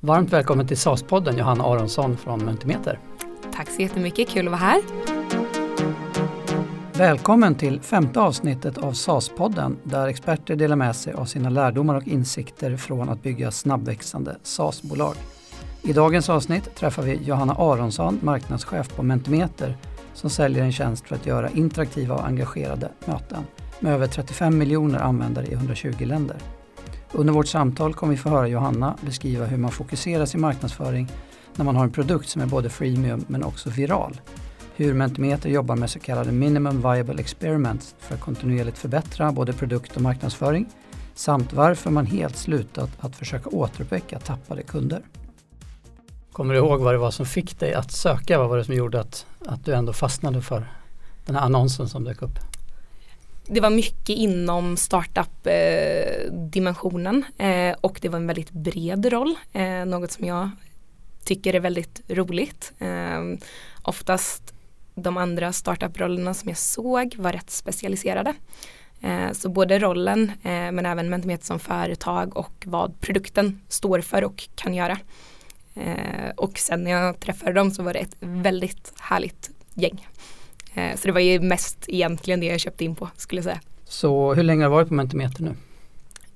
Varmt välkommen till SAS-podden Johanna Aronsson från Mentimeter. Tack så jättemycket, kul att vara här. Välkommen till femte avsnittet av SAS-podden där experter delar med sig av sina lärdomar och insikter från att bygga snabbväxande SAS-bolag. I dagens avsnitt träffar vi Johanna Aronsson, marknadschef på Mentimeter som säljer en tjänst för att göra interaktiva och engagerade möten med över 35 miljoner användare i 120 länder. Under vårt samtal kommer vi få höra Johanna beskriva hur man fokuserar sin marknadsföring när man har en produkt som är både freemium men också viral. Hur Mentimeter jobbar med så kallade minimum viable experiments för att kontinuerligt förbättra både produkt och marknadsföring samt varför man helt slutat att försöka återuppväcka tappade kunder. Kommer du ihåg vad det var som fick dig att söka? Vad var det som gjorde att, att du ändå fastnade för den här annonsen som dök upp? Det var mycket inom startup-dimensionen eh, och det var en väldigt bred roll, eh, något som jag tycker är väldigt roligt. Eh, oftast de andra startup-rollerna som jag såg var rätt specialiserade. Eh, så både rollen eh, men även Mentimeter som företag och vad produkten står för och kan göra. Eh, och sen när jag träffade dem så var det ett väldigt härligt gäng. Eh, så det var ju mest egentligen det jag köpte in på skulle jag säga. Så hur länge har du varit på Mentimeter nu?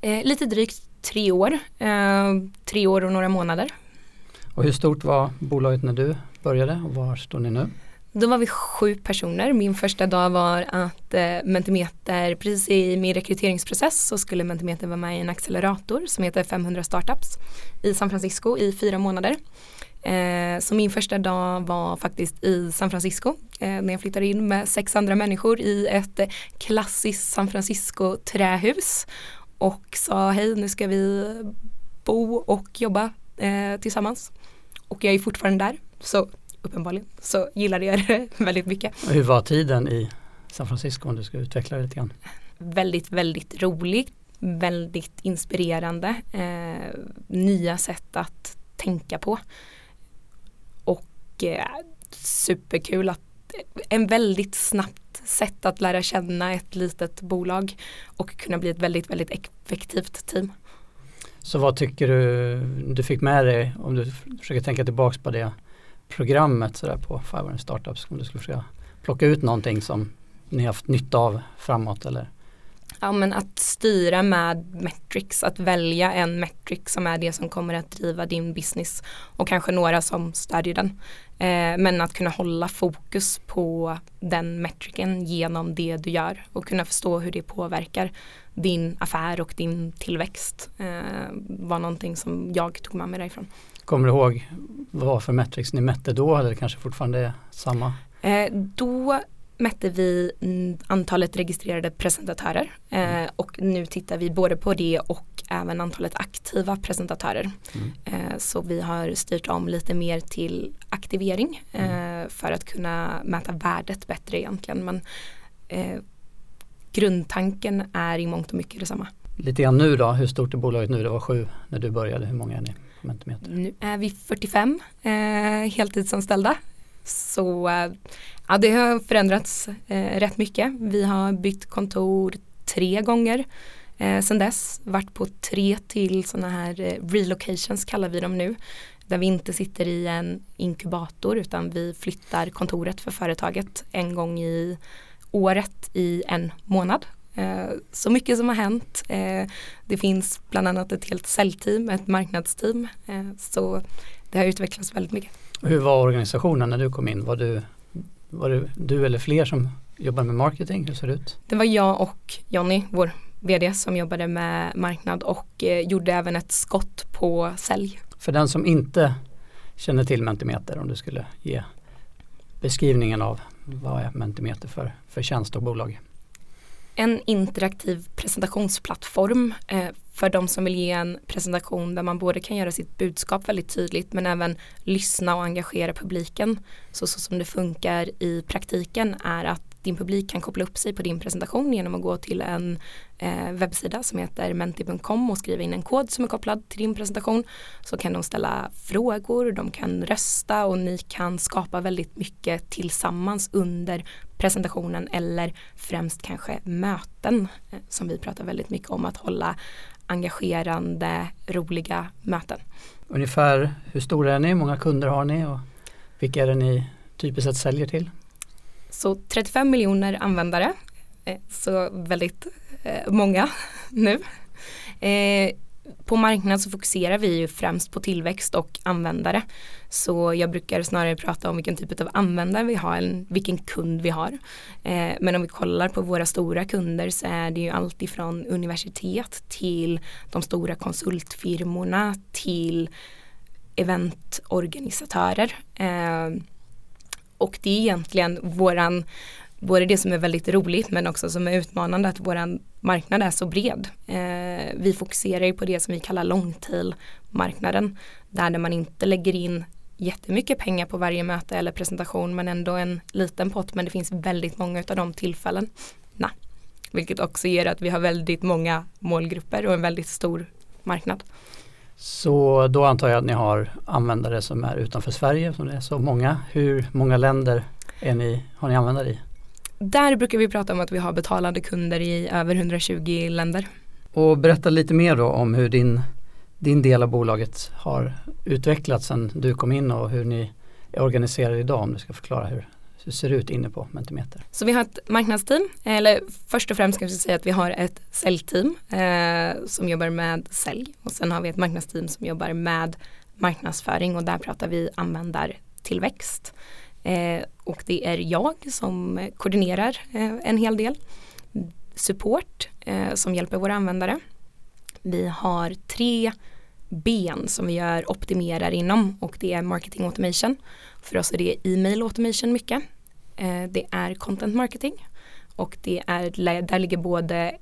Eh, lite drygt tre år. Eh, tre år och några månader. Och hur stort var bolaget när du började och var står ni nu? Då var vi sju personer. Min första dag var att eh, Mentimeter, precis i min rekryteringsprocess så skulle Mentimeter vara med i en accelerator som heter 500 startups i San Francisco i fyra månader. Eh, så min första dag var faktiskt i San Francisco eh, när jag flyttade in med sex andra människor i ett klassiskt San Francisco trähus och sa hej nu ska vi bo och jobba eh, tillsammans. Och jag är fortfarande där så uppenbarligen så gillade jag det väldigt mycket. Och hur var tiden i San Francisco om du ska utveckla det lite grann? Väldigt, väldigt roligt, väldigt inspirerande, eh, nya sätt att tänka på eh, superkul att en väldigt snabbt sätt att lära känna ett litet bolag och kunna bli ett väldigt, väldigt effektivt team. Så vad tycker du du fick med dig om du försöker tänka tillbaks på det programmet sådär på 500 Startups om du skulle försöka plocka ut någonting som ni har haft nytta av framåt eller? Ja men att styra med metrics, att välja en metric som är det som kommer att driva din business och kanske några som stödjer den. Eh, men att kunna hålla fokus på den metricen genom det du gör och kunna förstå hur det påverkar din affär och din tillväxt eh, var någonting som jag tog med mig därifrån. Kommer du ihåg vad för metrics ni mätte då eller kanske fortfarande är samma? Eh, då mätte vi antalet registrerade presentatörer mm. och nu tittar vi både på det och även antalet aktiva presentatörer. Mm. Eh, så vi har styrt om lite mer till aktivering mm. för att kunna mäta värdet bättre egentligen. Men grundtanken är i mångt och mycket detsamma. Lite grann nu då, hur stort är bolaget nu? Det var sju när du började, hur många är ni? Nu är vi 45 eh, heltidsanställda så ja, det har förändrats eh, rätt mycket. Vi har bytt kontor tre gånger eh, sedan dess. Varit på tre till sådana här eh, relocations kallar vi dem nu. Där vi inte sitter i en inkubator utan vi flyttar kontoret för företaget en gång i året i en månad. Eh, så mycket som har hänt. Eh, det finns bland annat ett helt säljteam, ett marknadsteam. Eh, så det har utvecklats väldigt mycket. Hur var organisationen när du kom in? Var, du, var det du eller fler som jobbade med marketing? Hur ser det ut? Det var jag och Jonny, vår vd som jobbade med marknad och eh, gjorde även ett skott på sälj. För den som inte känner till Mentimeter om du skulle ge beskrivningen av vad är Mentimeter för, för tjänst och bolag? En interaktiv presentationsplattform eh, för de som vill ge en presentation där man både kan göra sitt budskap väldigt tydligt men även lyssna och engagera publiken. Så, så som det funkar i praktiken är att din publik kan koppla upp sig på din presentation genom att gå till en eh, webbsida som heter menti.com och skriva in en kod som är kopplad till din presentation. Så kan de ställa frågor, de kan rösta och ni kan skapa väldigt mycket tillsammans under presentationen eller främst kanske möten eh, som vi pratar väldigt mycket om att hålla engagerande, roliga möten. Ungefär hur stora är ni? Hur många kunder har ni? Och vilka är det ni typiskt sett säljer till? Så 35 miljoner användare, eh, så väldigt eh, många nu. Eh, på marknad så fokuserar vi ju främst på tillväxt och användare. Så jag brukar snarare prata om vilken typ av användare vi har än vilken kund vi har. Men om vi kollar på våra stora kunder så är det ju allt ifrån universitet till de stora konsultfirmorna till eventorganisatörer. Och det är egentligen våran både det som är väldigt roligt men också som är utmanande att våran marknad är så bred. Eh, vi fokuserar ju på det som vi kallar långtail-marknaden där man inte lägger in jättemycket pengar på varje möte eller presentation men ändå en liten pott men det finns väldigt många av de tillfällen. Vilket också ger att vi har väldigt många målgrupper och en väldigt stor marknad. Så då antar jag att ni har användare som är utanför Sverige som det är så många. Hur många länder är ni, har ni användare i? Där brukar vi prata om att vi har betalande kunder i över 120 länder. Och berätta lite mer då om hur din, din del av bolaget har utvecklats sedan du kom in och hur ni är organiserade idag om du ska förklara hur ser ut inne på Mentimeter. Så vi har ett marknadsteam, eller först och främst ska vi säga att vi har ett säljteam eh, som jobbar med sälj och sen har vi ett marknadsteam som jobbar med marknadsföring och där pratar vi användartillväxt. Eh, och det är jag som koordinerar eh, en hel del. Support eh, som hjälper våra användare. Vi har tre ben som vi gör optimerar inom och det är marketing automation. För oss är det e-mail automation mycket. Eh, det är content marketing och det är, där ligger både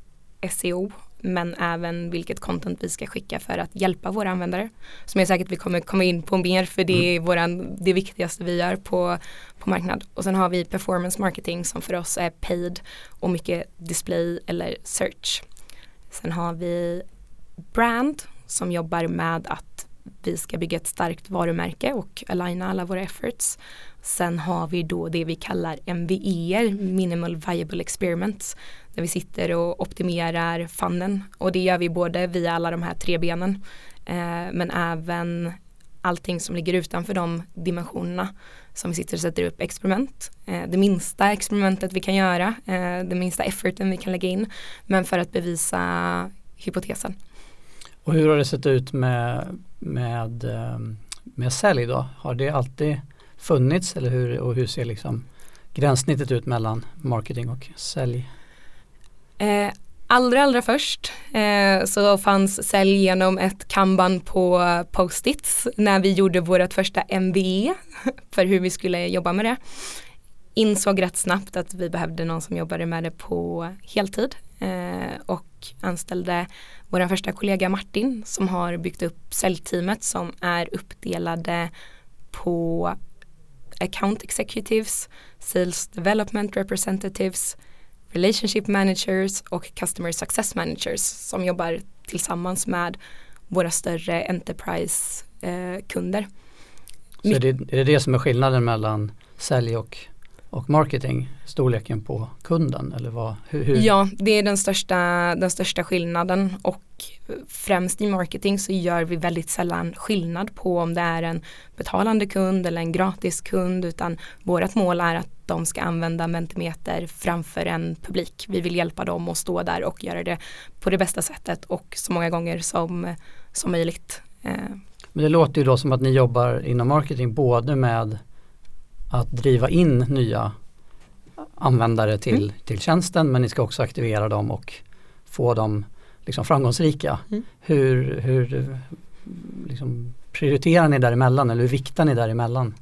SEO men även vilket content vi ska skicka för att hjälpa våra användare. Som jag säkert vi kommer komma in på mer för det är mm. våran, det viktigaste vi gör på, på marknad. Och sen har vi performance marketing som för oss är paid och mycket display eller search. Sen har vi brand som jobbar med att vi ska bygga ett starkt varumärke och aligna alla våra efforts. Sen har vi då det vi kallar MVE, Minimal Viable Experiments, där vi sitter och optimerar fannen och det gör vi både via alla de här tre benen eh, men även allting som ligger utanför de dimensionerna som vi sitter och sätter upp experiment. Eh, det minsta experimentet vi kan göra, eh, det minsta efforten vi kan lägga in men för att bevisa hypotesen. Och hur har det sett ut med, med, eh, med sälj då? Har det alltid funnits eller hur, och hur ser liksom gränssnittet ut mellan marketing och sälj? Eh, allra allra först eh, så fanns sälj genom ett kanban på post-its när vi gjorde vårt första MVE för hur vi skulle jobba med det. Insåg rätt snabbt att vi behövde någon som jobbade med det på heltid Eh, och anställde vår första kollega Martin som har byggt upp säljteamet som är uppdelade på account executives, sales development representatives, relationship managers och customer success managers som jobbar tillsammans med våra större enterprise-kunder. Eh, Så är det, är det det som är skillnaden mellan sälj och och marketing, storleken på kunden eller vad? Hur, hur? Ja, det är den största, den största skillnaden och främst i marketing så gör vi väldigt sällan skillnad på om det är en betalande kund eller en gratis kund utan vårt mål är att de ska använda Mentimeter framför en publik. Vi vill hjälpa dem att stå där och göra det på det bästa sättet och så många gånger som, som möjligt. Eh. Men det låter ju då som att ni jobbar inom marketing både med att driva in nya användare till, mm. till tjänsten men ni ska också aktivera dem och få dem liksom framgångsrika. Mm. Hur, hur liksom, prioriterar ni däremellan eller hur viktar ni däremellan?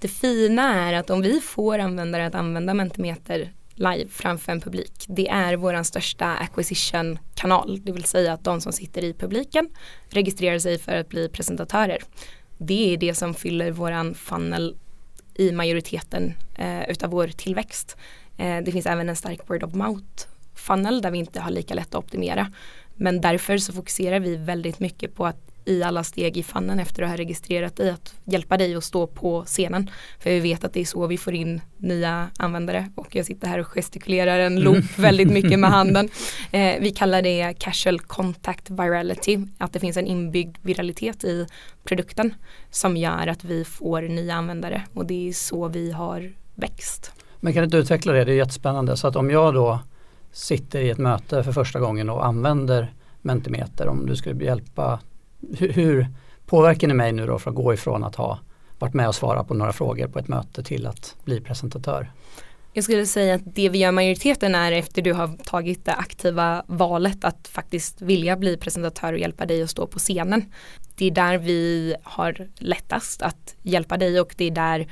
Det fina är att om vi får användare att använda Mentimeter live framför en publik. Det är vår största acquisition kanal, det vill säga att de som sitter i publiken registrerar sig för att bli presentatörer. Det är det som fyller våran funnel i majoriteten eh, utav vår tillväxt. Eh, det finns även en stark word of mouth funnel där vi inte har lika lätt att optimera. Men därför så fokuserar vi väldigt mycket på att i alla steg i fannen efter att ha registrerat dig att hjälpa dig att stå på scenen. För vi vet att det är så vi får in nya användare och jag sitter här och gestikulerar en loop mm. väldigt mycket med handen. Eh, vi kallar det casual contact virality, att det finns en inbyggd viralitet i produkten som gör att vi får nya användare och det är så vi har växt. Men kan du inte utveckla det, det är jättespännande. Så att om jag då sitter i ett möte för första gången och använder Mentimeter, om du skulle hjälpa, hur, hur påverkar ni mig nu då för att gå ifrån att ha varit med och svarat på några frågor på ett möte till att bli presentatör? Jag skulle säga att det vi gör majoriteten är efter du har tagit det aktiva valet att faktiskt vilja bli presentatör och hjälpa dig att stå på scenen. Det är där vi har lättast att hjälpa dig och det är där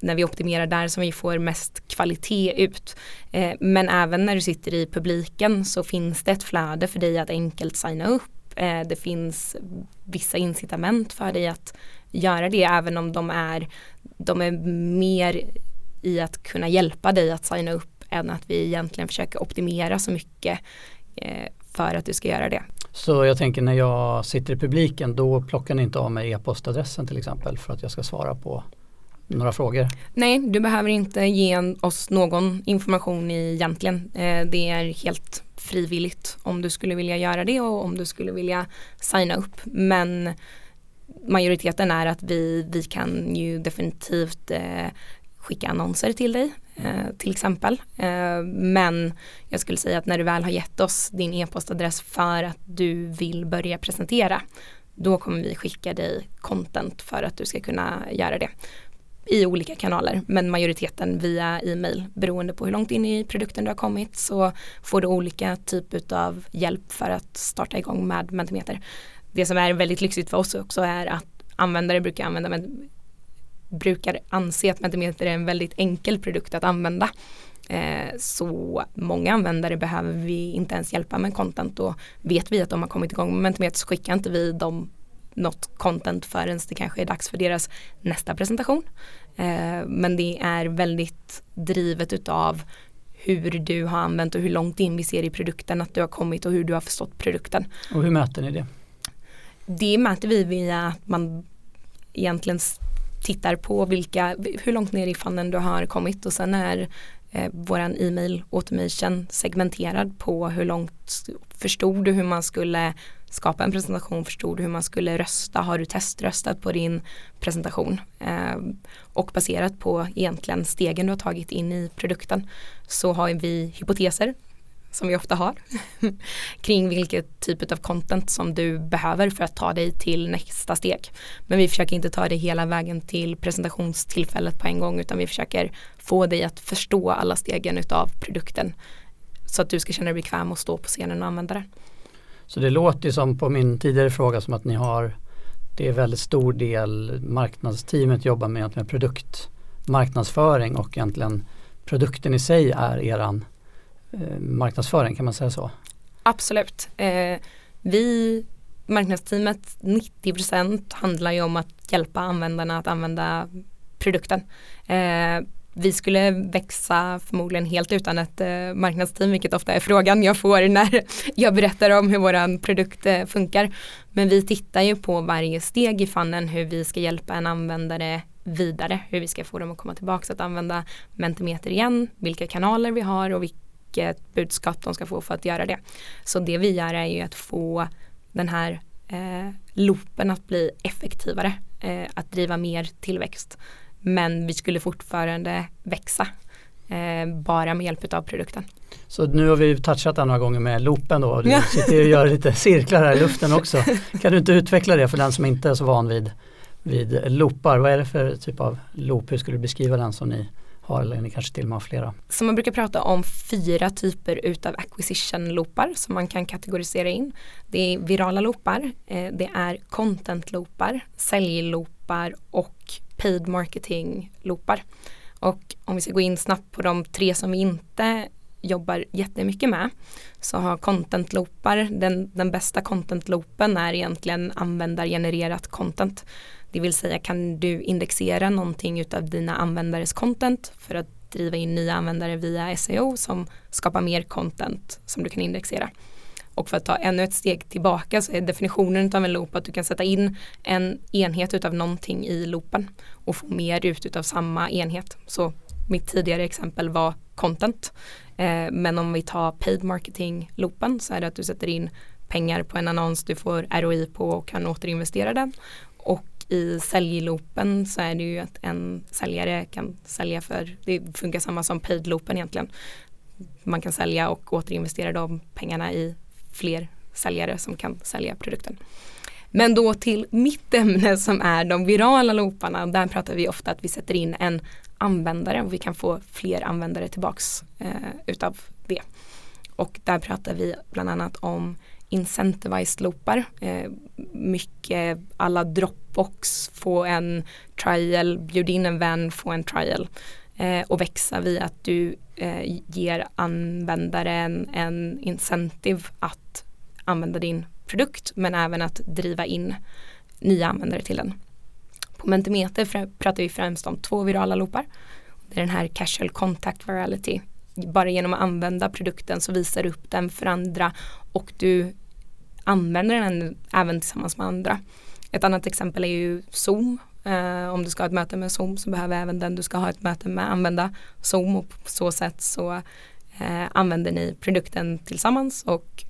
när vi optimerar där som vi får mest kvalitet ut. Eh, men även när du sitter i publiken så finns det ett flöde för dig att enkelt signa upp. Eh, det finns vissa incitament för dig att göra det även om de är, de är mer i att kunna hjälpa dig att signa upp än att vi egentligen försöker optimera så mycket eh, för att du ska göra det. Så jag tänker när jag sitter i publiken då plockar ni inte av mig e-postadressen till exempel för att jag ska svara på några frågor? Nej, du behöver inte ge oss någon information egentligen. Eh, det är helt frivilligt om du skulle vilja göra det och om du skulle vilja signa upp. Men majoriteten är att vi, vi kan ju definitivt eh, skicka annonser till dig eh, till exempel. Eh, men jag skulle säga att när du väl har gett oss din e-postadress för att du vill börja presentera då kommer vi skicka dig content för att du ska kunna göra det i olika kanaler men majoriteten via e-mail beroende på hur långt in i produkten du har kommit så får du olika typ av hjälp för att starta igång med Mentimeter. Det som är väldigt lyxigt för oss också är att användare brukar använda men brukar anse att Mentimeter är en väldigt enkel produkt att använda. Eh, så många användare behöver vi inte ens hjälpa med content och vet vi att de har kommit igång med Mentimeter så skickar inte vi dem något content förrän det kanske är dags för deras nästa presentation. Eh, men det är väldigt drivet utav hur du har använt och hur långt in vi ser i produkten att du har kommit och hur du har förstått produkten. Och hur mäter ni det? Det mäter vi via att man egentligen tittar på vilka, hur långt ner i fannen du har kommit och sen är eh, våran e-mail automation segmenterad på hur långt förstod du hur man skulle skapa en presentation, förstod du hur man skulle rösta, har du teströstat på din presentation eh, och baserat på egentligen stegen du har tagit in i produkten så har vi hypoteser som vi ofta har kring vilket typ av content som du behöver för att ta dig till nästa steg. Men vi försöker inte ta dig hela vägen till presentationstillfället på en gång utan vi försöker få dig att förstå alla stegen utav produkten så att du ska känna dig bekväm och stå på scenen och använda den. Så det låter ju som på min tidigare fråga som att ni har det är väldigt stor del marknadsteamet jobbar med, med produktmarknadsföring och egentligen produkten i sig är eran eh, marknadsföring, kan man säga så? Absolut. Eh, vi, marknadsteamet, 90% handlar ju om att hjälpa användarna att använda produkten. Eh, vi skulle växa förmodligen helt utan ett eh, marknadsteam, vilket ofta är frågan jag får när jag berättar om hur våran produkt eh, funkar. Men vi tittar ju på varje steg i fannen hur vi ska hjälpa en användare vidare, hur vi ska få dem att komma tillbaka att använda Mentimeter igen, vilka kanaler vi har och vilket budskap de ska få för att göra det. Så det vi gör är ju att få den här eh, loopen att bli effektivare, eh, att driva mer tillväxt. Men vi skulle fortfarande växa eh, bara med hjälp av produkten. Så nu har vi touchat den några gånger med loopen då. Du ja. sitter och gör lite cirklar här i luften också. Kan du inte utveckla det för den som inte är så van vid, vid loopar? Vad är det för typ av loop? Hur skulle du beskriva den som ni har eller ni kanske till och med har flera? Så man brukar prata om fyra typer utav acquisition loopar som man kan kategorisera in. Det är virala loopar, eh, det är content loopar, säljloopar och paid marketing loopar. Och om vi ska gå in snabbt på de tre som vi inte jobbar jättemycket med så har content loopar, den, den bästa content loopen är egentligen användargenererat content. Det vill säga kan du indexera någonting utav dina användares content för att driva in nya användare via SEO som skapar mer content som du kan indexera. Och för att ta ännu ett steg tillbaka så är definitionen av en loop att du kan sätta in en enhet utav någonting i loopen och få mer ut utav samma enhet. Så mitt tidigare exempel var content. Eh, men om vi tar paid marketing loopen så är det att du sätter in pengar på en annons du får ROI på och kan återinvestera den. Och i säljloopen så är det ju att en säljare kan sälja för, det funkar samma som paid-loopen egentligen. Man kan sälja och återinvestera de pengarna i fler säljare som kan sälja produkten. Men då till mitt ämne som är de virala looparna. Där pratar vi ofta att vi sätter in en användare och vi kan få fler användare tillbaks eh, utav det. Och där pratar vi bland annat om incentivized loopar. Eh, mycket alla Dropbox, få en trial, bjud in en vän, få en trial. Eh, och växa via att du eh, ger användaren en incentive att använda din produkt men även att driva in nya användare till den. På Mentimeter pratar vi främst om två virala loopar. Det är den här casual contact virality bara genom att använda produkten så visar du upp den för andra och du använder den även tillsammans med andra. Ett annat exempel är ju Zoom. Eh, om du ska ha ett möte med Zoom så behöver även den du ska ha ett möte med använda Zoom och på så sätt så eh, använder ni produkten tillsammans och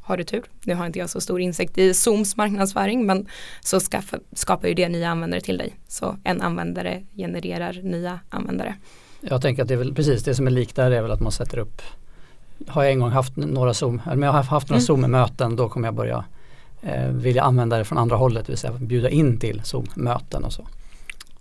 har du tur, nu har inte jag så stor insikt i Zooms marknadsföring men så skaffa, skapar ju det nya användare till dig. Så en användare genererar nya användare. Jag tänker att det är väl precis det som är likt där är väl att man sätter upp har jag en gång haft några Zoom, eller jag har haft några mm. Zoom-möten då kommer jag börja eh, vilja använda det från andra hållet, det vill säga bjuda in till Zoom-möten och så.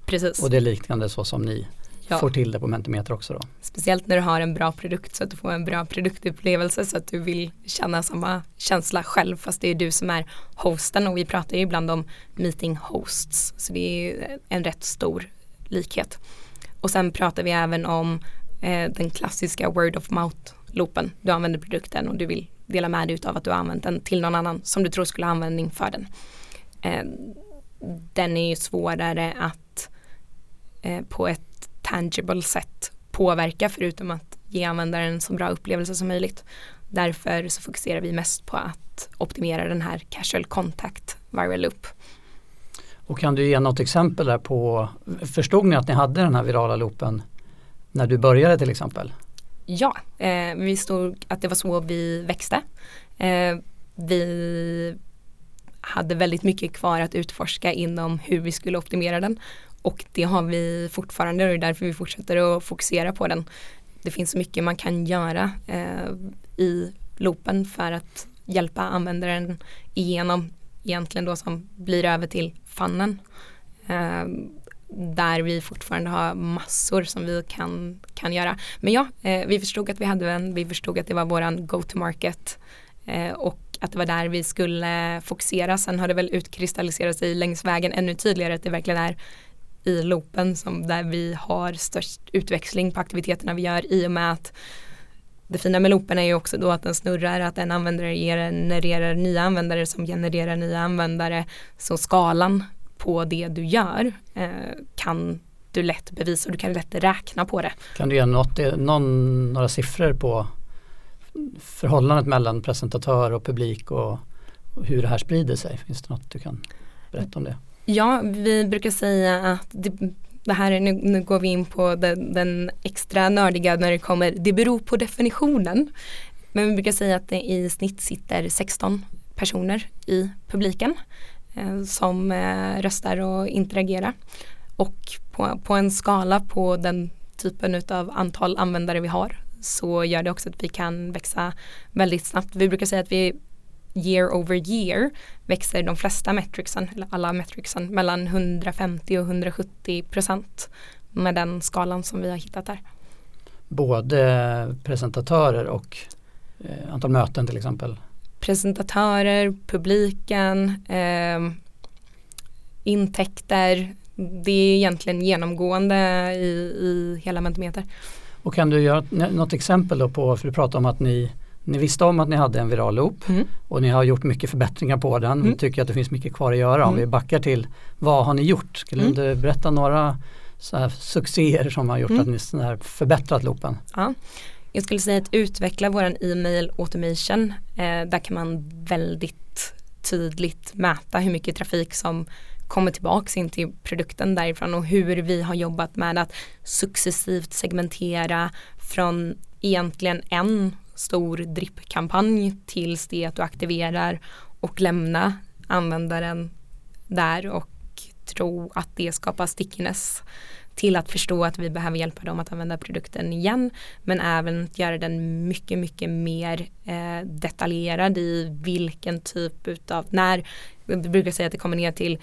Precis. Och det är liknande så som ni ja. får till det på Mentimeter också då. Speciellt när du har en bra produkt så att du får en bra produktupplevelse så att du vill känna samma känsla själv fast det är du som är hosten och vi pratar ju ibland om meeting hosts så det är en rätt stor likhet. Och sen pratar vi även om eh, den klassiska word of mouth loopen. Du använder produkten och du vill dela med dig av att du har använt den till någon annan som du tror skulle ha användning för den. Eh, den är ju svårare att eh, på ett tangible sätt påverka förutom att ge användaren en så bra upplevelse som möjligt. Därför så fokuserar vi mest på att optimera den här casual contact viral loop. Och kan du ge något exempel där på, förstod ni att ni hade den här virala loopen när du började till exempel? Ja, eh, vi stod att det var så vi växte. Eh, vi hade väldigt mycket kvar att utforska inom hur vi skulle optimera den och det har vi fortfarande och det är därför vi fortsätter att fokusera på den. Det finns så mycket man kan göra eh, i loopen för att hjälpa användaren igenom egentligen då som blir över till fannen. Eh, där vi fortfarande har massor som vi kan, kan göra. Men ja, eh, vi förstod att vi hade en, vi förstod att det var våran go-to-market eh, och att det var där vi skulle fokusera. Sen har det väl utkristalliserat sig längs vägen ännu tydligare att det verkligen är i loopen som där vi har störst utväxling på aktiviteterna vi gör i och med att det fina med loopen är ju också då att den snurrar, att en användare genererar nya användare som genererar nya användare. Så skalan på det du gör eh, kan du lätt bevisa och du kan lätt räkna på det. Kan du ge något, någon, några siffror på förhållandet mellan presentatör och publik och, hur det här sprider sig? Finns det något du kan berätta om det? Ja, vi brukar säga att det, det här är, nu, nu går vi in på den, den, extra nördiga när det kommer, det beror på definitionen. Men vi brukar säga att det i snitt sitter 16 personer i publiken. Eh, som eh, röstar och interagerar. Och på, på en skala på den typen av antal användare vi har så gör det också att vi kan växa väldigt snabbt. Vi brukar säga att vi year over year växer de flesta metricsen, eller alla metricsen, mellan 150 och 170 procent med den skalan som vi har hittat här. Både presentatörer och eh, antal möten till exempel? Presentatörer, publiken, eh, intäkter. Det är egentligen genomgående i, i hela Mentimeter. Och kan du göra något exempel då på, för du pratade om att ni, ni visste om att ni hade en viral loop mm. och ni har gjort mycket förbättringar på den. Mm. tycker att det finns mycket kvar att göra. Om mm. vi backar till vad har ni gjort? Skulle mm. du berätta några så här succéer som har gjort mm. att ni så här förbättrat loopen? Ja. Jag skulle säga att utveckla våran e-mail automation. Eh, där kan man väldigt tydligt mäta hur mycket trafik som kommer tillbaks in till produkten därifrån och hur vi har jobbat med att successivt segmentera från egentligen en stor drippkampanj tills det att du aktiverar och lämna användaren där och tro att det skapar stickiness till att förstå att vi behöver hjälpa dem att använda produkten igen men även att göra den mycket mycket mer eh, detaljerad i vilken typ utav när vi brukar säga att det kommer ner till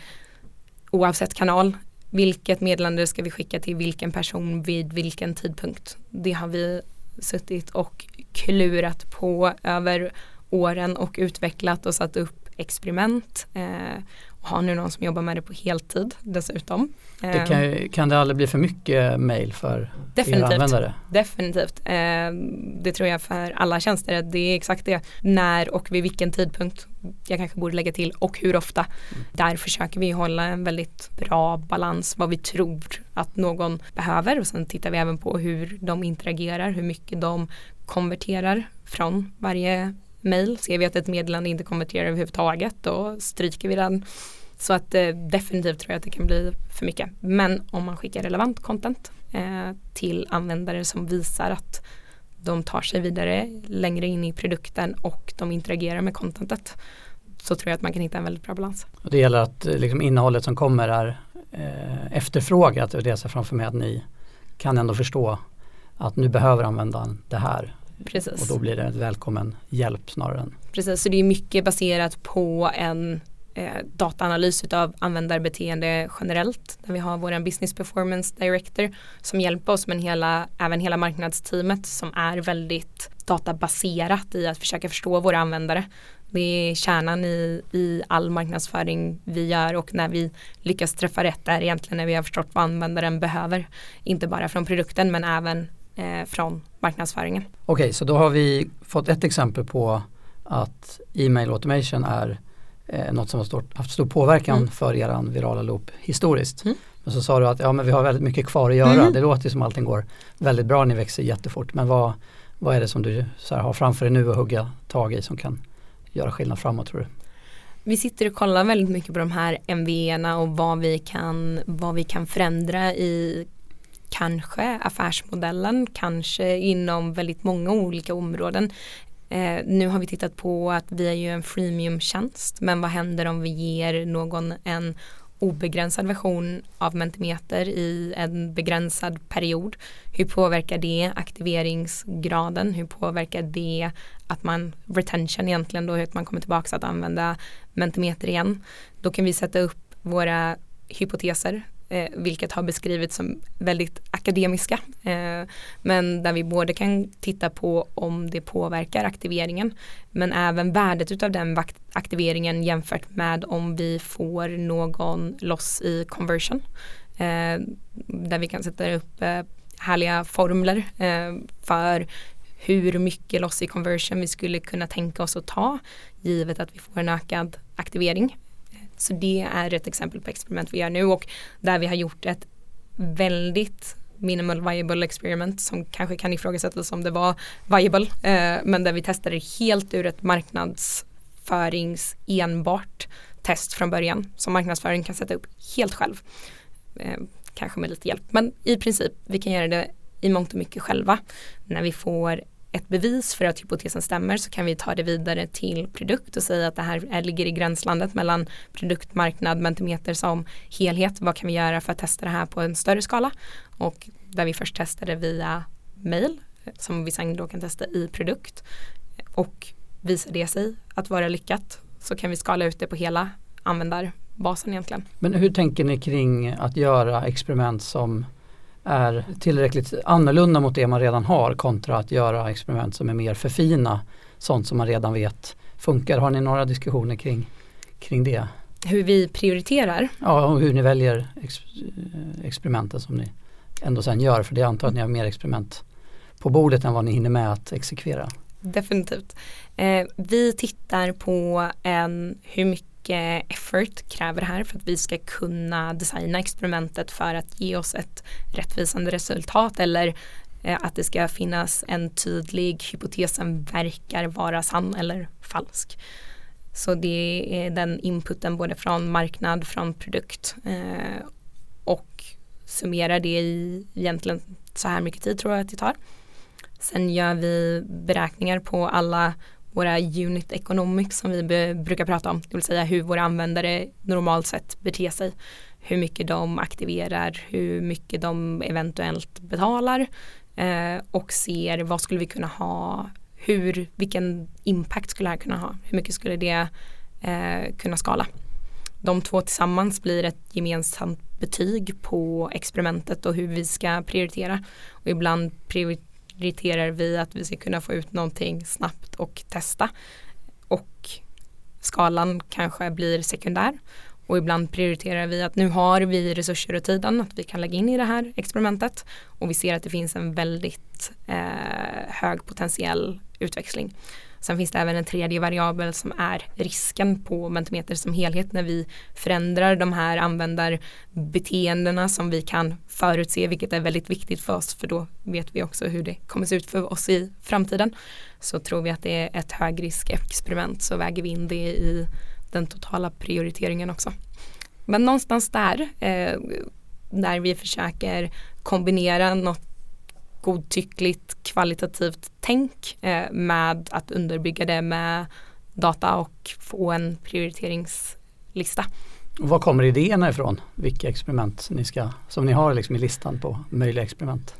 oavsett kanal vilket meddelande ska vi skicka till vilken person vid vilken tidpunkt. Det har vi suttit och klurat på över åren och utvecklat och satt upp experiment eh, har nu någon som jobbar med det på heltid dessutom. Det kan, ehm. kan det aldrig bli för mycket mail för Definitivt. era användare? Definitivt. Ehm, det tror jag för alla tjänster. Det är exakt det. När och vid vilken tidpunkt. Jag kanske borde lägga till och hur ofta. Mm. Där försöker vi hålla en väldigt bra balans vad vi tror att någon behöver och sen tittar vi även på hur de interagerar, hur mycket de konverterar från varje mail. Ser vi att ett meddelande inte konverterar överhuvudtaget då stryker vi den. Så att eh, definitivt tror jag att det kan bli för mycket. Men om man skickar relevant content eh, till användare som visar att de tar sig vidare längre in i produkten och de interagerar med contentet så tror jag att man kan hitta en väldigt bra balans. Och det gäller att eh, liksom, innehållet som kommer är eh, efterfrågat och det ser framför mig att ni kan ändå förstå att nu behöver användaren det här Precis. Och då blir det ett välkommen hjälp snarare än. Precis, så det är mycket baserat på en eh, dataanalys av användarbeteende generellt. Där vi har vår business performance director som hjälper oss men hela, även hela marknadsteamet som är väldigt databaserat i att försöka förstå våra användare. Det är kärnan i, i all marknadsföring vi gör och när vi lyckas träffa rätt är egentligen när vi har förstått vad användaren behöver. Inte bara från produkten men även från marknadsföringen. Okej, okay, så då har vi fått ett exempel på att e-mail automation är eh, något som har stort, haft stor påverkan mm. för er virala loop historiskt. Mm. Men så sa du att ja, men vi har väldigt mycket kvar att göra. Mm. Det låter som allting går väldigt bra, ni växer jättefort. Men vad, vad är det som du så här, har framför dig nu att hugga tag i som kan göra skillnad framåt tror du? Vi sitter och kollar väldigt mycket på de här MVEna och vad vi kan, vad vi kan förändra i kanske affärsmodellen, kanske inom väldigt många olika områden. Eh, nu har vi tittat på att vi är ju en freemium-tjänst men vad händer om vi ger någon en obegränsad version av Mentimeter i en begränsad period. Hur påverkar det aktiveringsgraden? Hur påverkar det att man retention egentligen då, hur man kommer tillbaka att använda Mentimeter igen. Då kan vi sätta upp våra hypoteser eh, vilket har beskrivits som väldigt akademiska. Eh, men där vi både kan titta på om det påverkar aktiveringen men även värdet utav den aktiveringen jämfört med om vi får någon loss i conversion. Eh, där vi kan sätta upp eh, härliga formler eh, för hur mycket loss i conversion vi skulle kunna tänka oss att ta givet att vi får en ökad aktivering. Så det är ett exempel på experiment vi gör nu och där vi har gjort ett väldigt minimal viable experiment som kanske kan ifrågasättas om det var viable eh, men där vi testade helt ur ett marknadsförings enbart test från början som marknadsföring kan sätta upp helt själv. Eh, kanske med lite hjälp men i princip vi kan göra det i mångt och mycket själva när vi får ett bevis för att hypotesen stämmer så kan vi ta det vidare till produkt och säga att det här ligger i gränslandet mellan produktmarknad, mentimeter som helhet. Vad kan vi göra för att testa det här på en större skala? Och där vi först testade via mail som vi sen då kan testa i produkt och visar det sig att vara lyckat så kan vi skala ut det på hela användarbasen egentligen. Men hur tänker ni kring att göra experiment som är tillräckligt annorlunda mot det man redan har kontra att göra experiment som är mer förfina, sånt som man redan vet funkar. Har ni några diskussioner kring, kring det? Hur vi prioriterar? Ja, och hur ni väljer ex experimenten som ni ändå sen gör. För det antar att ni har mer experiment på bordet än vad ni hinner med att exekvera. Definitivt. Eh, vi tittar på en, hur mycket mycket effort kräver det här för att vi ska kunna designa experimentet för att ge oss ett rättvisande resultat eller eh, att det ska finnas en tydlig hypotesen verkar vara sann eller falsk. Så det är den inputen både från marknad, från produkt eh, och summerar det i egentligen så här mycket tid tror jag att det tar. Sen gör vi beräkningar på alla våra unit economics som vi brukar prata om, det vill säga hur våra användare normalt sett beter sig. Hur mycket de aktiverar, hur mycket de eventuellt betalar eh, och ser vad skulle vi kunna ha, hur, vilken impact skulle det här kunna ha, hur mycket skulle det eh, kunna skala. De två tillsammans blir ett gemensamt betyg på experimentet och hur vi ska prioritera. Och ibland prioriterar prioriterar vi att vi ska kunna få ut någonting snabbt och testa. Och skalan kanske blir sekundär. Och ibland prioriterar vi att nu har vi resurser och tiden att vi kan lägga in i det här experimentet. Och vi ser att det finns en väldigt eh, hög potentiell utväxling. Sen finns det även en tredje variabel som är risken på Mentimeter som helhet när vi förändrar de här användarbeteendena som vi kan förutse vilket är väldigt viktigt för oss för då vet vi också hur det kommer se ut för oss i framtiden. Så tror vi att det är ett högriskexperiment så väger vi in det i den totala prioriteringen också. Men någonstans där, eh, där vi försöker kombinera något godtyckligt kvalitativt tänk eh, med att underbygga det med data och få en prioriteringslista. Var kommer idéerna ifrån? Vilka experiment ni ska, som ni har liksom i listan på möjliga experiment?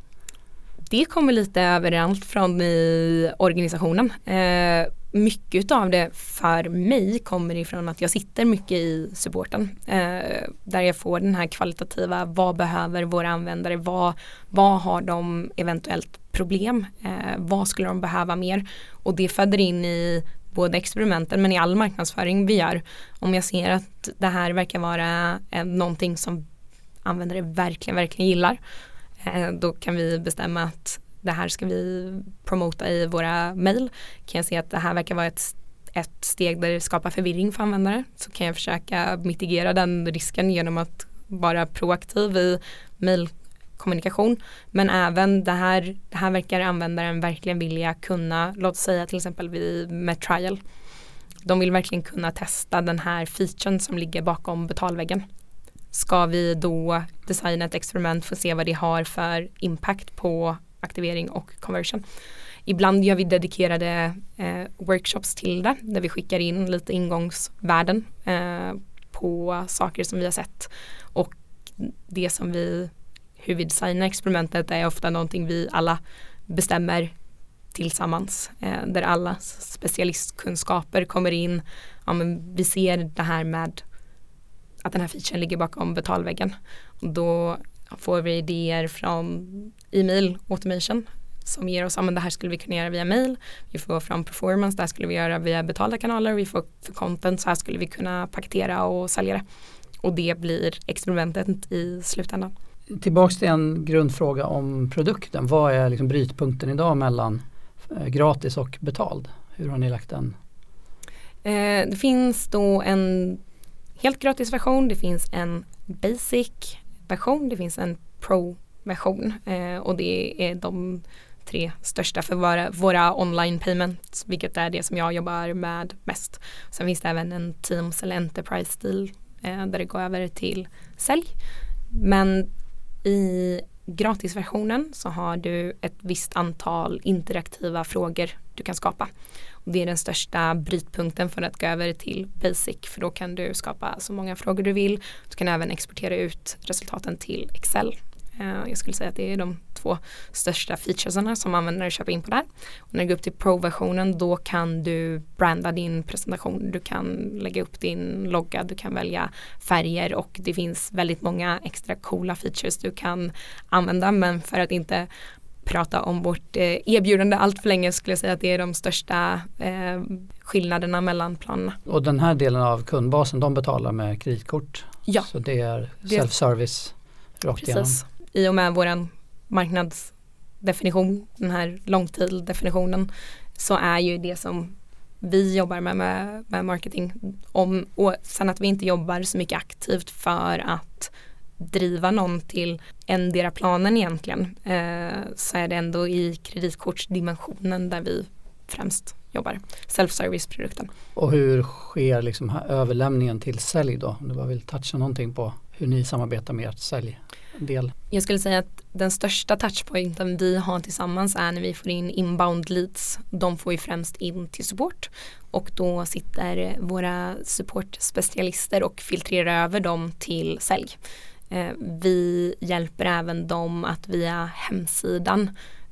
Det kommer lite överallt från i organisationen. Eh, mycket av det för mig kommer ifrån att jag sitter mycket i supporten. Eh, där jag får den här kvalitativa, vad behöver våra användare, vad, vad har de eventuellt problem, eh, vad skulle de behöva mer och det föder in i både experimenten men i all marknadsföring vi gör. Om jag ser att det här verkar vara eh, någonting som användare verkligen, verkligen gillar eh, då kan vi bestämma att det här ska vi promota i våra mail. Kan jag se att det här verkar vara ett, ett steg där det skapar förvirring för användare så kan jag försöka mitigera den risken genom att vara proaktiv i mailkommunikation. Men även det här, det här verkar användaren verkligen vilja kunna, låt säga till exempel med trial. De vill verkligen kunna testa den här featuren som ligger bakom betalväggen. Ska vi då designa ett experiment för att se vad det har för impact på aktivering och conversion. Ibland gör vi dedikerade eh, workshops till det där vi skickar in lite ingångsvärden eh, på saker som vi har sett och det som vi hur vi designar experimentet är ofta någonting vi alla bestämmer tillsammans eh, där alla specialistkunskaper kommer in. Ja, men vi ser det här med att den här featuren ligger bakom betalväggen. Och då får vi idéer från e-mail automation som ger oss, ja men det här skulle vi kunna göra via mail, vi får från performance, det här skulle vi göra via betalda kanaler, vi får för content, så här skulle vi kunna paketera och sälja det. Och det blir experimentet i slutändan. Tillbaks till en grundfråga om produkten, vad är liksom brytpunkten idag mellan eh, gratis och betald? Hur har ni lagt den? Eh, det finns då en helt gratis version, det finns en basic version, det finns en pro-version eh, och det är de tre största för våra, våra online payments, vilket är det som jag jobbar med mest. Sen finns det även en Teams eller Enterprise-stil eh, där det går över till sälj. Men i gratisversionen så har du ett visst antal interaktiva frågor du kan skapa. Det är den största brytpunkten för att gå över till basic för då kan du skapa så många frågor du vill. Du kan även exportera ut resultaten till Excel. Eh, jag skulle säga att det är de två största featuresarna som användare köper in på där. Och när du går upp till Pro-versionen då kan du branda din presentation. Du kan lägga upp din logga, du kan välja färger och det finns väldigt många extra coola features du kan använda men för att inte prata om vårt eh, erbjudande allt för länge skulle jag säga att det är de största eh, skillnaderna mellan planerna. Och den här delen av kundbasen de betalar med kreditkort? Ja. Så det är self-service rakt igenom? Precis. I och med våran marknadsdefinition, den här långtid-definitionen så är ju det som vi jobbar med, med, med marketing om och sen att vi inte jobbar så mycket aktivt för att driva någon till endera planen egentligen eh, så är det ändå i kreditkortsdimensionen där vi främst jobbar. Self-service-produkten. Och hur sker liksom överlämningen till sälj då? Om du bara vill toucha någonting på hur ni samarbetar med ert säljdel. Jag skulle säga att den största touchpointen vi har tillsammans är när vi får in inbound leads. De får ju främst in till support och då sitter våra supportspecialister och filtrerar över dem till sälj. Eh, vi hjälper även dem att via hemsidan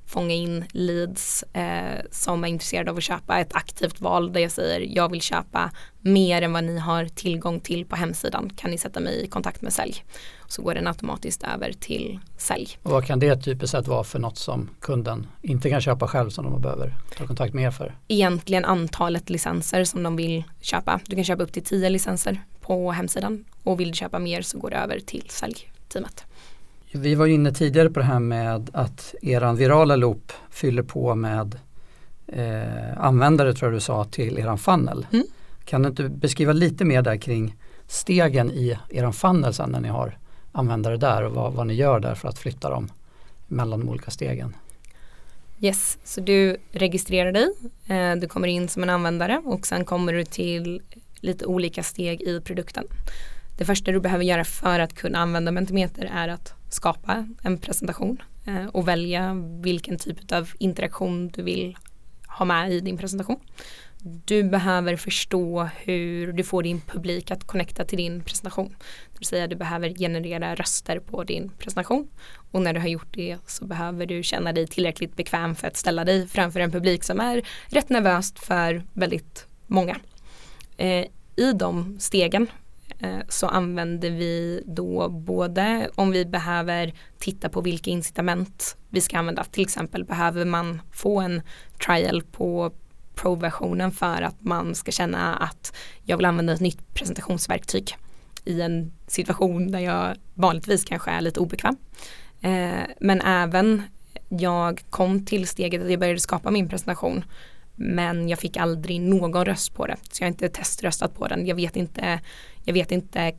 fånga in leads eh, som är intresserade av att köpa ett aktivt val där jag säger jag vill köpa mer än vad ni har tillgång till på hemsidan kan ni sätta mig i kontakt med sälj. Så går den automatiskt över till sälj. Och vad kan det typiskt sett vara för något som kunden inte kan köpa själv som de behöver ta kontakt med er för? Egentligen antalet licenser som de vill köpa. Du kan köpa upp till tio licenser på hemsidan och vill du köpa mer så går det över till säljteamet. Vi var inne tidigare på det här med att eran virala loop fyller på med eh, användare tror jag du sa till eran funnel. Mm. Kan du inte beskriva lite mer där kring stegen i eran funnel sen när ni har användare där och vad, vad ni gör där för att flytta dem mellan de olika stegen? Yes, så du registrerar dig, eh, du kommer in som en användare och sen kommer du till lite olika steg i produkten. Det första du behöver göra för att kunna använda Mentimeter är att skapa en presentation eh, och välja vilken typ av interaktion du vill ha med i din presentation. Du behöver förstå hur du får din publik att connecta till din presentation. Det vill säga du behöver generera röster på din presentation och när du har gjort det så behöver du känna dig tillräckligt bekväm för att ställa dig framför en publik som är rätt nervöst för väldigt många. Eh, I de stegen Eh, så använder vi då både om vi behöver titta på vilka incitament vi ska använda. Till exempel behöver man få en trial på Pro-versionen för att man ska känna att jag vill använda ett nytt presentationsverktyg i en situation där jag vanligtvis kanske är lite obekväm. Eh, men även jag kom till steget att jag började skapa min presentation men jag fick aldrig någon röst på det. Så jag har inte teströstat på den. Jag vet inte, jag vet inte,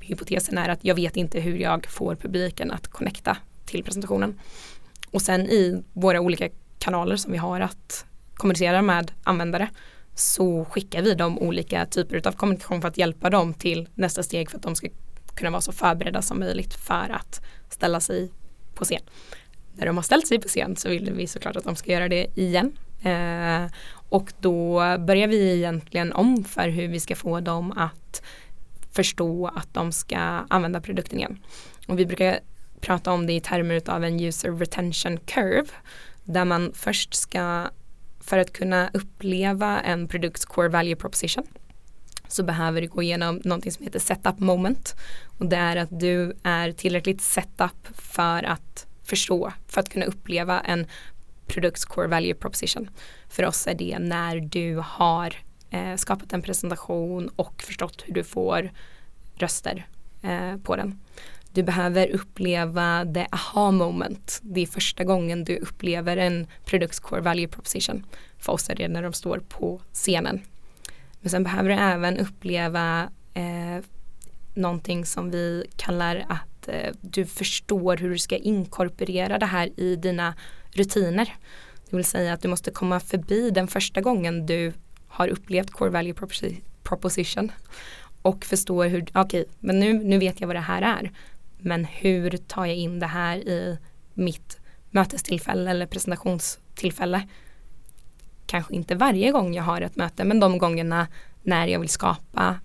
hypotesen är att jag vet inte hur jag får publiken att connecta till presentationen. Och sen i våra olika kanaler som vi har att kommunicera med användare så skickar vi dem olika typer av kommunikation för att hjälpa dem till nästa steg för att de ska kunna vara så förberedda som möjligt för att ställa sig på scen. När de har ställt sig på scen så vill vi såklart att de ska göra det igen Eh, och då börjar vi egentligen om för hur vi ska få dem att förstå att de ska använda produkten igen. Och vi brukar prata om det i termer av en user retention curve där man först ska för att kunna uppleva en produkts core value proposition så behöver du gå igenom någonting som heter setup moment och det är att du är tillräckligt setup för att förstå, för att kunna uppleva en produkts Core Value Proposition. För oss är det när du har eh, skapat en presentation och förstått hur du får röster eh, på den. Du behöver uppleva the aha moment. Det är första gången du upplever en produkts Core Value Proposition. För oss är det när de står på scenen. Men sen behöver du även uppleva eh, någonting som vi kallar att du förstår hur du ska inkorporera det här i dina rutiner. Det vill säga att du måste komma förbi den första gången du har upplevt core value proposition och förstår hur, okej, okay, men nu, nu vet jag vad det här är. Men hur tar jag in det här i mitt mötestillfälle eller presentationstillfälle? Kanske inte varje gång jag har ett möte, men de gångerna när jag vill skapa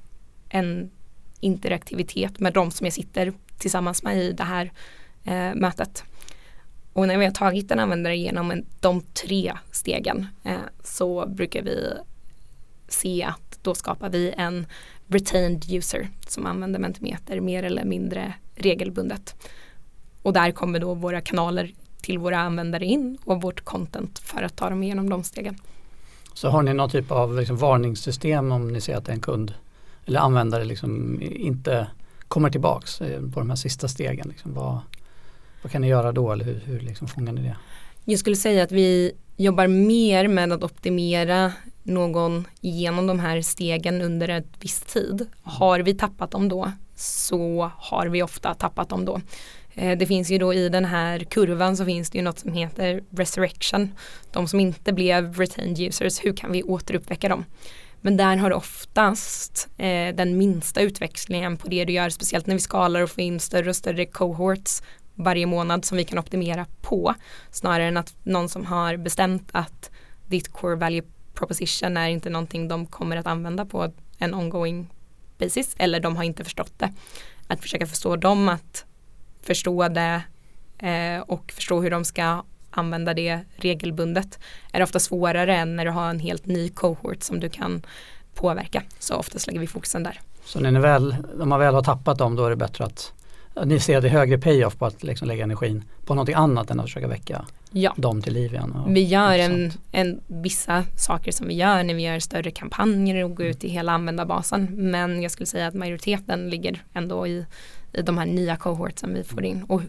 en interaktivitet med de som jag sitter tillsammans med i det här eh, mötet. Och när vi har tagit en användare genom de tre stegen eh, så brukar vi se att då skapar vi en retained user som använder Mentimeter mer eller mindre regelbundet. Och där kommer då våra kanaler till våra användare in och vårt content för att ta dem igenom de stegen. Så har ni någon typ av liksom varningssystem om ni ser att en kund eller användare liksom inte kommer tillbaks eh, på de här sista stegen? Liksom, vad, vad kan ni göra då eller hur, hur liksom fångar ni det? Jag skulle säga att vi jobbar mer med att optimera någon igenom de här stegen under ett viss tid. Har vi tappat dem då så har vi ofta tappat dem då. Eh, det finns ju då i den här kurvan så finns det ju något som heter resurrection. De som inte blev retained users, hur kan vi återuppväcka dem? Men där har du oftast eh, den minsta utväxlingen på det du gör, speciellt när vi skalar och får in större och större cohorts varje månad som vi kan optimera på. Snarare än att någon som har bestämt att ditt core value proposition är inte någonting de kommer att använda på en ongoing basis eller de har inte förstått det. Att försöka förstå dem, att förstå det eh, och förstå hur de ska använda det regelbundet är ofta svårare än när du har en helt ny cohort som du kan påverka. Så oftast lägger vi fokusen där. Så när väl, om man väl har tappat dem då är det bättre att ni ser det högre payoff på att liksom lägga energin på någonting annat än att försöka väcka ja. dem till liv igen. vi gör en, en, vissa saker som vi gör när vi gör större kampanjer och går ut i hela användarbasen. Men jag skulle säga att majoriteten ligger ändå i, i de här nya cohortsen vi får in. Och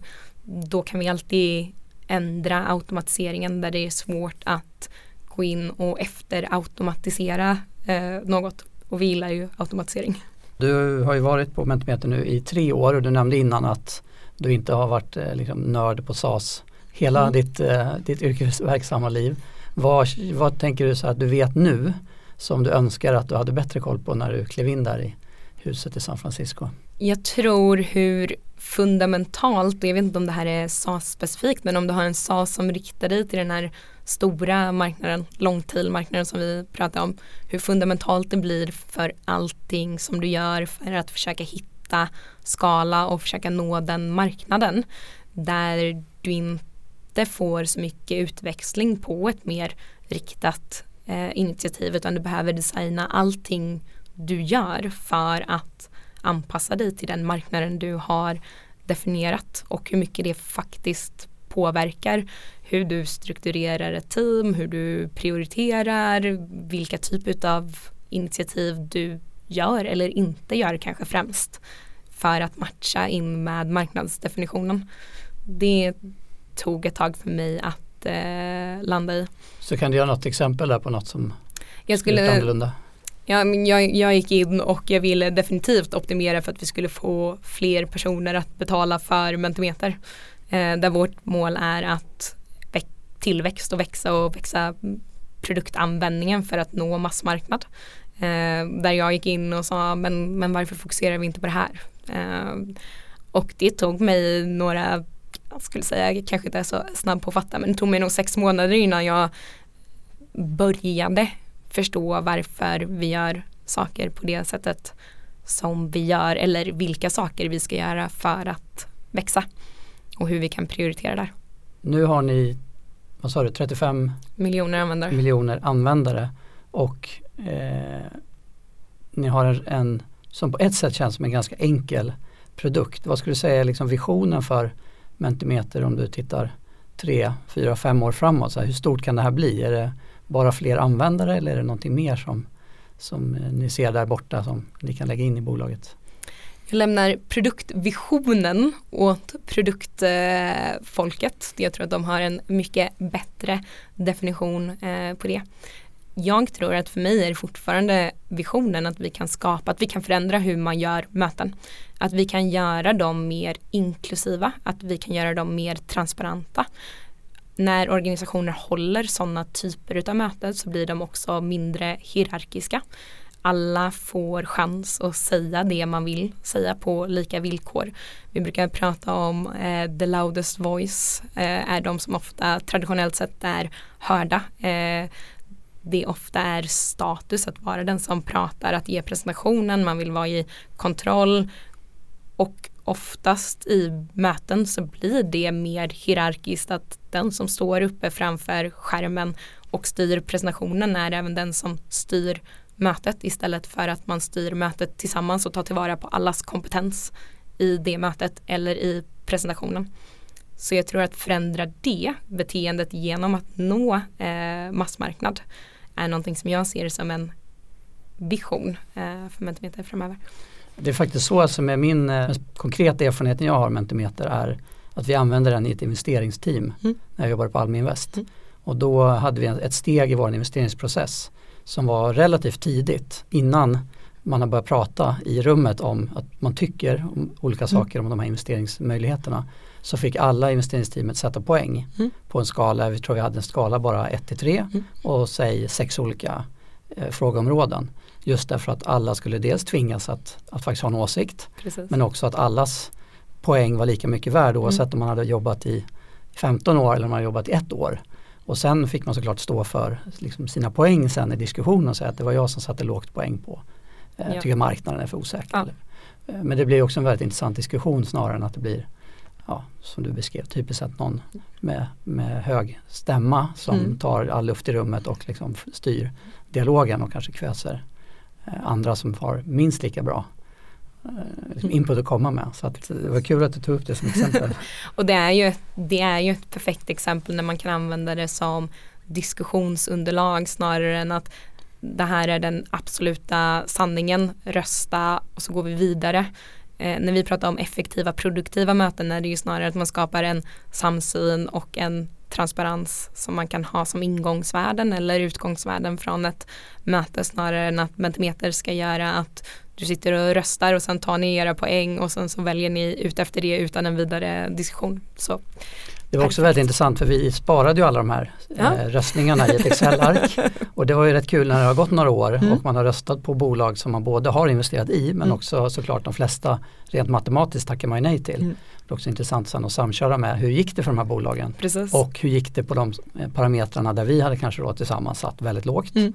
då kan vi alltid ändra automatiseringen där det är svårt att gå in och efterautomatisera eh, något. Och vi gillar ju automatisering. Du har ju varit på Mentimeter nu i tre år och du nämnde innan att du inte har varit eh, liksom, nörd på SAS hela mm. ditt, eh, ditt yrkesverksamma liv. Vad, vad tänker du så att du vet nu som du önskar att du hade bättre koll på när du klev in där i huset i San Francisco? Jag tror hur fundamentalt, och jag vet inte om det här är SAS specifikt, men om du har en SAS som riktar dig till den här stora marknaden, långtail-marknaden som vi pratar om, hur fundamentalt det blir för allting som du gör för att försöka hitta skala och försöka nå den marknaden där du inte får så mycket utväxling på ett mer riktat eh, initiativ utan du behöver designa allting du gör för att anpassa dig till den marknaden du har definierat och hur mycket det faktiskt påverkar hur du strukturerar ett team, hur du prioriterar, vilka typer av initiativ du gör eller inte gör kanske främst för att matcha in med marknadsdefinitionen. Det tog ett tag för mig att eh, landa i. Så kan du göra något exempel där på något som jag skulle, annorlunda? Ja, men jag, jag gick in och jag ville definitivt optimera för att vi skulle få fler personer att betala för Mentimeter. Eh, där vårt mål är att tillväxt och växa och växa produktanvändningen för att nå massmarknad. Eh, där jag gick in och sa men, men varför fokuserar vi inte på det här? Eh, och det tog mig några, jag skulle säga, jag kanske inte är så snabb på att fatta men det tog mig nog sex månader innan jag började förstå varför vi gör saker på det sättet som vi gör eller vilka saker vi ska göra för att växa och hur vi kan prioritera där. Nu har ni, vad sa du, 35 miljoner användare, miljoner användare och eh, ni har en, som på ett sätt känns som en ganska enkel produkt. Vad skulle du säga är liksom visionen för Mentimeter om du tittar tre, fyra, fem år framåt? Så här, hur stort kan det här bli? Är det bara fler användare eller är det någonting mer som, som eh, ni ser där borta som ni kan lägga in i bolaget? Jag lämnar produktvisionen åt produktfolket. Jag tror att de har en mycket bättre definition eh, på det. Jag tror att för mig är det fortfarande visionen att vi kan skapa, att vi kan förändra hur man gör möten. Att vi kan göra dem mer inklusiva, att vi kan göra dem mer transparenta när organisationer håller sådana typer av möten så blir de också mindre hierarkiska. Alla får chans att säga det man vill säga på lika villkor. Vi brukar prata om eh, the loudest voice eh, är de som ofta traditionellt sett är hörda. Eh, det ofta är status att vara den som pratar, att ge presentationen, man vill vara i kontroll och oftast i möten så blir det mer hierarkiskt att den som står uppe framför skärmen och styr presentationen är även den som styr mötet istället för att man styr mötet tillsammans och tar tillvara på allas kompetens i det mötet eller i presentationen. Så jag tror att förändra det beteendet genom att nå eh, massmarknad är någonting som jag ser som en vision eh, för Mentimeter framöver. Det är faktiskt så som är min eh, konkreta erfarenheten jag har Mentimeter är att vi använder den i ett investeringsteam mm. när jag jobbade på Almi Invest. Mm. Och då hade vi ett steg i vår investeringsprocess som var relativt tidigt innan man har börjat prata i rummet om att man tycker om olika mm. saker om de här investeringsmöjligheterna så fick alla investeringsteamet sätta poäng mm. på en skala, vi tror vi hade en skala bara 1 till 3 mm. och säg sex olika eh, frågeområden. Just därför att alla skulle dels tvingas att, att faktiskt ha en åsikt Precis. men också att allas poäng var lika mycket värd oavsett mm. om man hade jobbat i 15 år eller om man hade jobbat i ett år. Och sen fick man såklart stå för liksom, sina poäng sen i diskussionen och säga att det var jag som satte lågt poäng på. Eh, ja. Tycker marknaden är för osäker. Ja. Eh, men det blir också en väldigt intressant diskussion snarare än att det blir ja, som du beskrev, typiskt sett någon med, med hög stämma som mm. tar all luft i rummet och liksom styr dialogen och kanske kväser Eh, andra som har minst lika bra eh, liksom input att komma med. Så att det var kul att du tog upp det som exempel. och det är, ju, det är ju ett perfekt exempel när man kan använda det som diskussionsunderlag snarare än att det här är den absoluta sanningen, rösta och så går vi vidare. Eh, när vi pratar om effektiva produktiva möten är det ju snarare att man skapar en samsyn och en transparens som man kan ha som ingångsvärden eller utgångsvärden från ett möte snarare än att Mentimeter ska göra att du sitter och röstar och sen tar ni era poäng och sen så väljer ni ut efter det utan en vidare diskussion. Så det var också väldigt intressant för vi sparade ju alla de här ja. eh, röstningarna i ett Excel-ark. och det var ju rätt kul när det har gått några år mm. och man har röstat på bolag som man både har investerat i men mm. också såklart de flesta rent matematiskt tackar man nej till. Mm. Det är också intressant sen att samköra med hur gick det för de här bolagen Precis. och hur gick det på de eh, parametrarna där vi hade kanske då tillsammans satt väldigt lågt. Mm.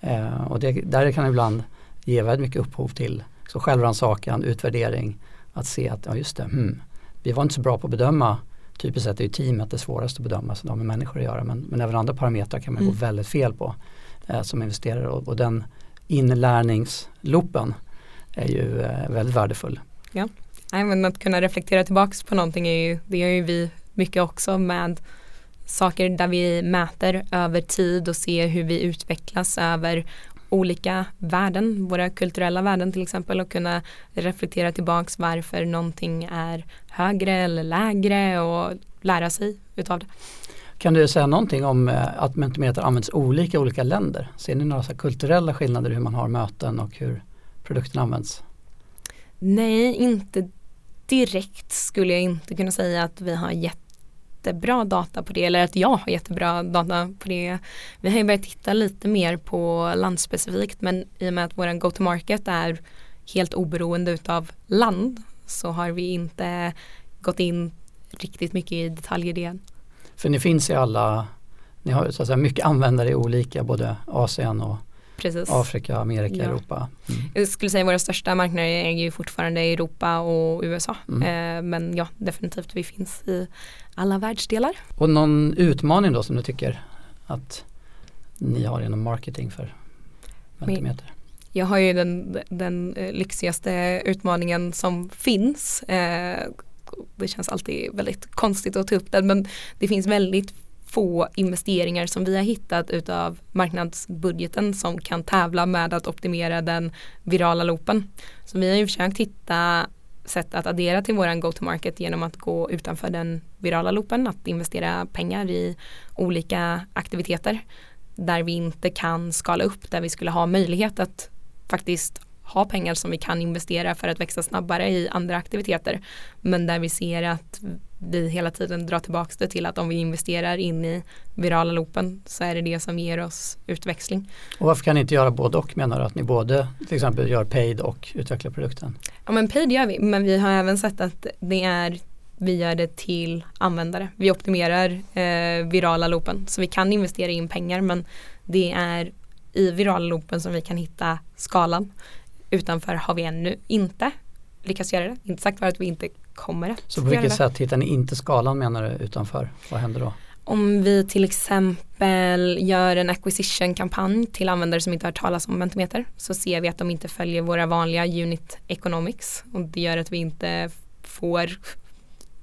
Eh, och det, där kan ibland ge väldigt mycket upphov till så självrannsakan, utvärdering, att se att ja just det, hmm, vi var inte så bra på att bedöma typiskt sett är ju teamet det svåraste att bedöma som har med människor att göra men, men även andra parametrar kan man mm. gå väldigt fel på eh, som investerare och, och den inlärningsloopen är ju eh, väldigt värdefull. Ja, även att kunna reflektera tillbaks på någonting är ju, det gör ju vi mycket också med saker där vi mäter över tid och ser hur vi utvecklas över olika värden, våra kulturella värden till exempel och kunna reflektera tillbaks varför någonting är högre eller lägre och lära sig utav det. Kan du säga någonting om eh, att Mentimeter används olika i olika länder? Ser ni några kulturella skillnader i hur man har möten och hur produkten används? Nej, inte direkt skulle jag inte kunna säga att vi har gett jättebra data på det eller att jag har jättebra data på det. Vi har ju börjat titta lite mer på landspecifikt men i och med att vår go-to-market är helt oberoende utav land så har vi inte gått in riktigt mycket i detaljer det. För ni finns i alla, ni har så att säga mycket användare i olika både Asien och Precis. Afrika, Amerika, ja. Europa. Mm. Jag skulle säga våra största marknader är ju fortfarande Europa och USA. Mm. Eh, men ja, definitivt vi finns i alla världsdelar. Och någon utmaning då som du tycker att ni har inom marketing för Mentimeter? Jag har ju den, den eh, lyxigaste utmaningen som finns. Eh, det känns alltid väldigt konstigt att ta upp den men det finns väldigt få investeringar som vi har hittat utav marknadsbudgeten som kan tävla med att optimera den virala loopen. Så vi har ju försökt hitta sätt att addera till våran go-to-market genom att gå utanför den virala loopen, att investera pengar i olika aktiviteter där vi inte kan skala upp, där vi skulle ha möjlighet att faktiskt ha pengar som vi kan investera för att växa snabbare i andra aktiviteter. Men där vi ser att vi hela tiden drar tillbaka det till att om vi investerar in i virala loopen så är det det som ger oss utväxling. Och varför kan ni inte göra både och menar du? Att ni både till exempel gör paid och utvecklar produkten? Ja men paid gör vi men vi har även sett att det är vi gör det till användare. Vi optimerar eh, virala loopen så vi kan investera in pengar men det är i virala loopen som vi kan hitta skalan. Utanför har vi ännu inte lyckats göra det. Inte sagt för att vi inte kommer att Så på vilket sätt hittar ni inte skalan menar du utanför? Vad händer då? Om vi till exempel gör en acquisition-kampanj till användare som inte har talas om Mentimeter så ser vi att de inte följer våra vanliga unit economics och det gör att vi inte får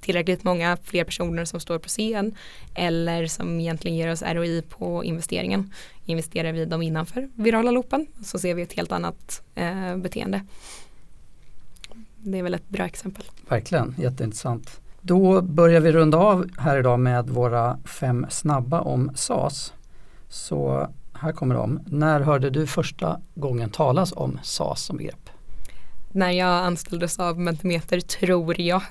tillräckligt många fler personer som står på scen eller som egentligen ger oss ROI på investeringen. Investerar vi dem innanför virala loopen så ser vi ett helt annat eh, beteende. Det är väl ett bra exempel. Verkligen, jätteintressant. Då börjar vi runda av här idag med våra fem snabba om SAS. Så här kommer de. När hörde du första gången talas om SAS som begrepp? När jag anställdes av Mentimeter tror jag.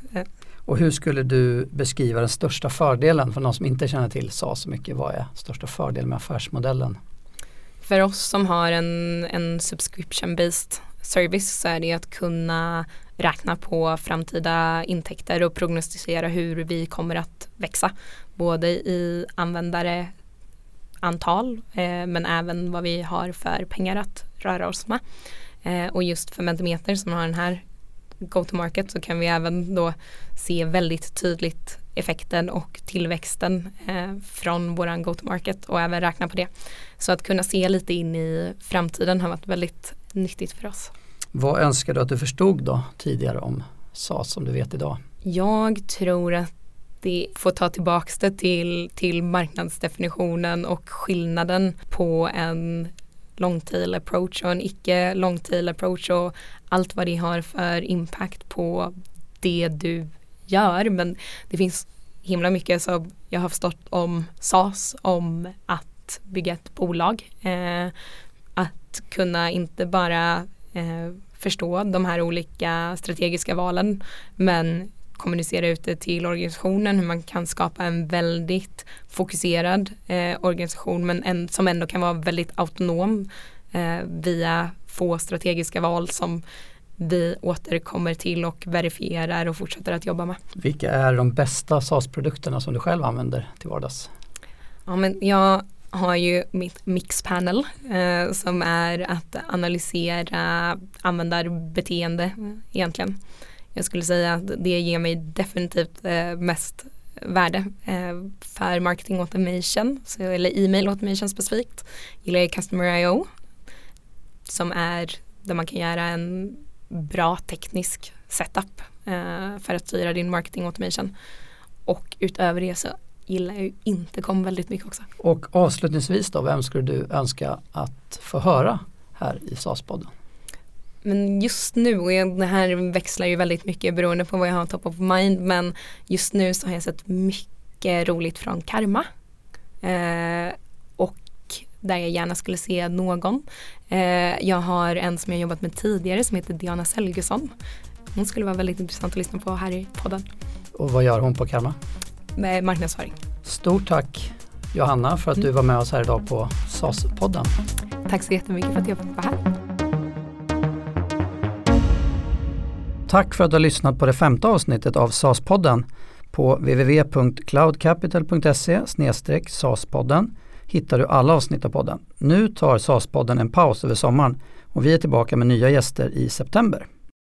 Och hur skulle du beskriva den största fördelen för någon som inte känner till SAS så mycket? Vad är största fördelen med affärsmodellen? För oss som har en, en subscription-based service så är det att kunna räkna på framtida intäkter och prognostisera hur vi kommer att växa. Både i användare antal eh, men även vad vi har för pengar att röra oss med. Eh, och just för Mentimeter som har den här go-to-market så kan vi även då se väldigt tydligt effekten och tillväxten eh, från våran go-to-market och även räkna på det. Så att kunna se lite in i framtiden har varit väldigt nyttigt för oss. Vad önskar du att du förstod då tidigare om SAS som du vet idag? Jag tror att det får ta tillbaks det till, till marknadsdefinitionen och skillnaden på en long tail approach och en icke long tail approach och allt vad det har för impact på det du gör. Men det finns himla mycket som jag har förstått om SAS, om att bygga ett bolag. Eh, att kunna inte bara eh, förstå de här olika strategiska valen men kommunicera ut det till organisationen, hur man kan skapa en väldigt fokuserad eh, organisation men en, som ändå kan vara väldigt autonom eh, via få strategiska val som vi återkommer till och verifierar och fortsätter att jobba med. Vilka är de bästa SAS-produkterna som du själv använder till vardags? Ja, men jag har ju mitt mixpanel eh, som är att analysera användarbeteende egentligen. Jag skulle säga att det ger mig definitivt eh, mest värde eh, för marketing automation, så, eller e-mail automation specifikt. Gillar jag Customer IO som är där man kan göra en bra teknisk setup eh, för att styra din marketing automation. Och utöver det så gillar jag ju inte kom väldigt mycket också. Och avslutningsvis då, vem skulle du önska att få höra här i SAS-podden? Men just nu, och det här växlar ju väldigt mycket beroende på vad jag har top of mind, men just nu så har jag sett mycket roligt från Karma. Eh, och där jag gärna skulle se någon. Eh, jag har en som jag jobbat med tidigare som heter Diana Selgesson. Hon skulle vara väldigt intressant att lyssna på här i podden. Och vad gör hon på Karma? Med marknadsföring. Stort tack Johanna för att mm. du var med oss här idag på SAS-podden. Tack så jättemycket för att jag fick vara här. Tack för att du har lyssnat på det femte avsnittet av SAS-podden. På www.cloudcapital.se SAS-podden hittar du alla avsnitt av podden. Nu tar SAS-podden en paus över sommaren och vi är tillbaka med nya gäster i september.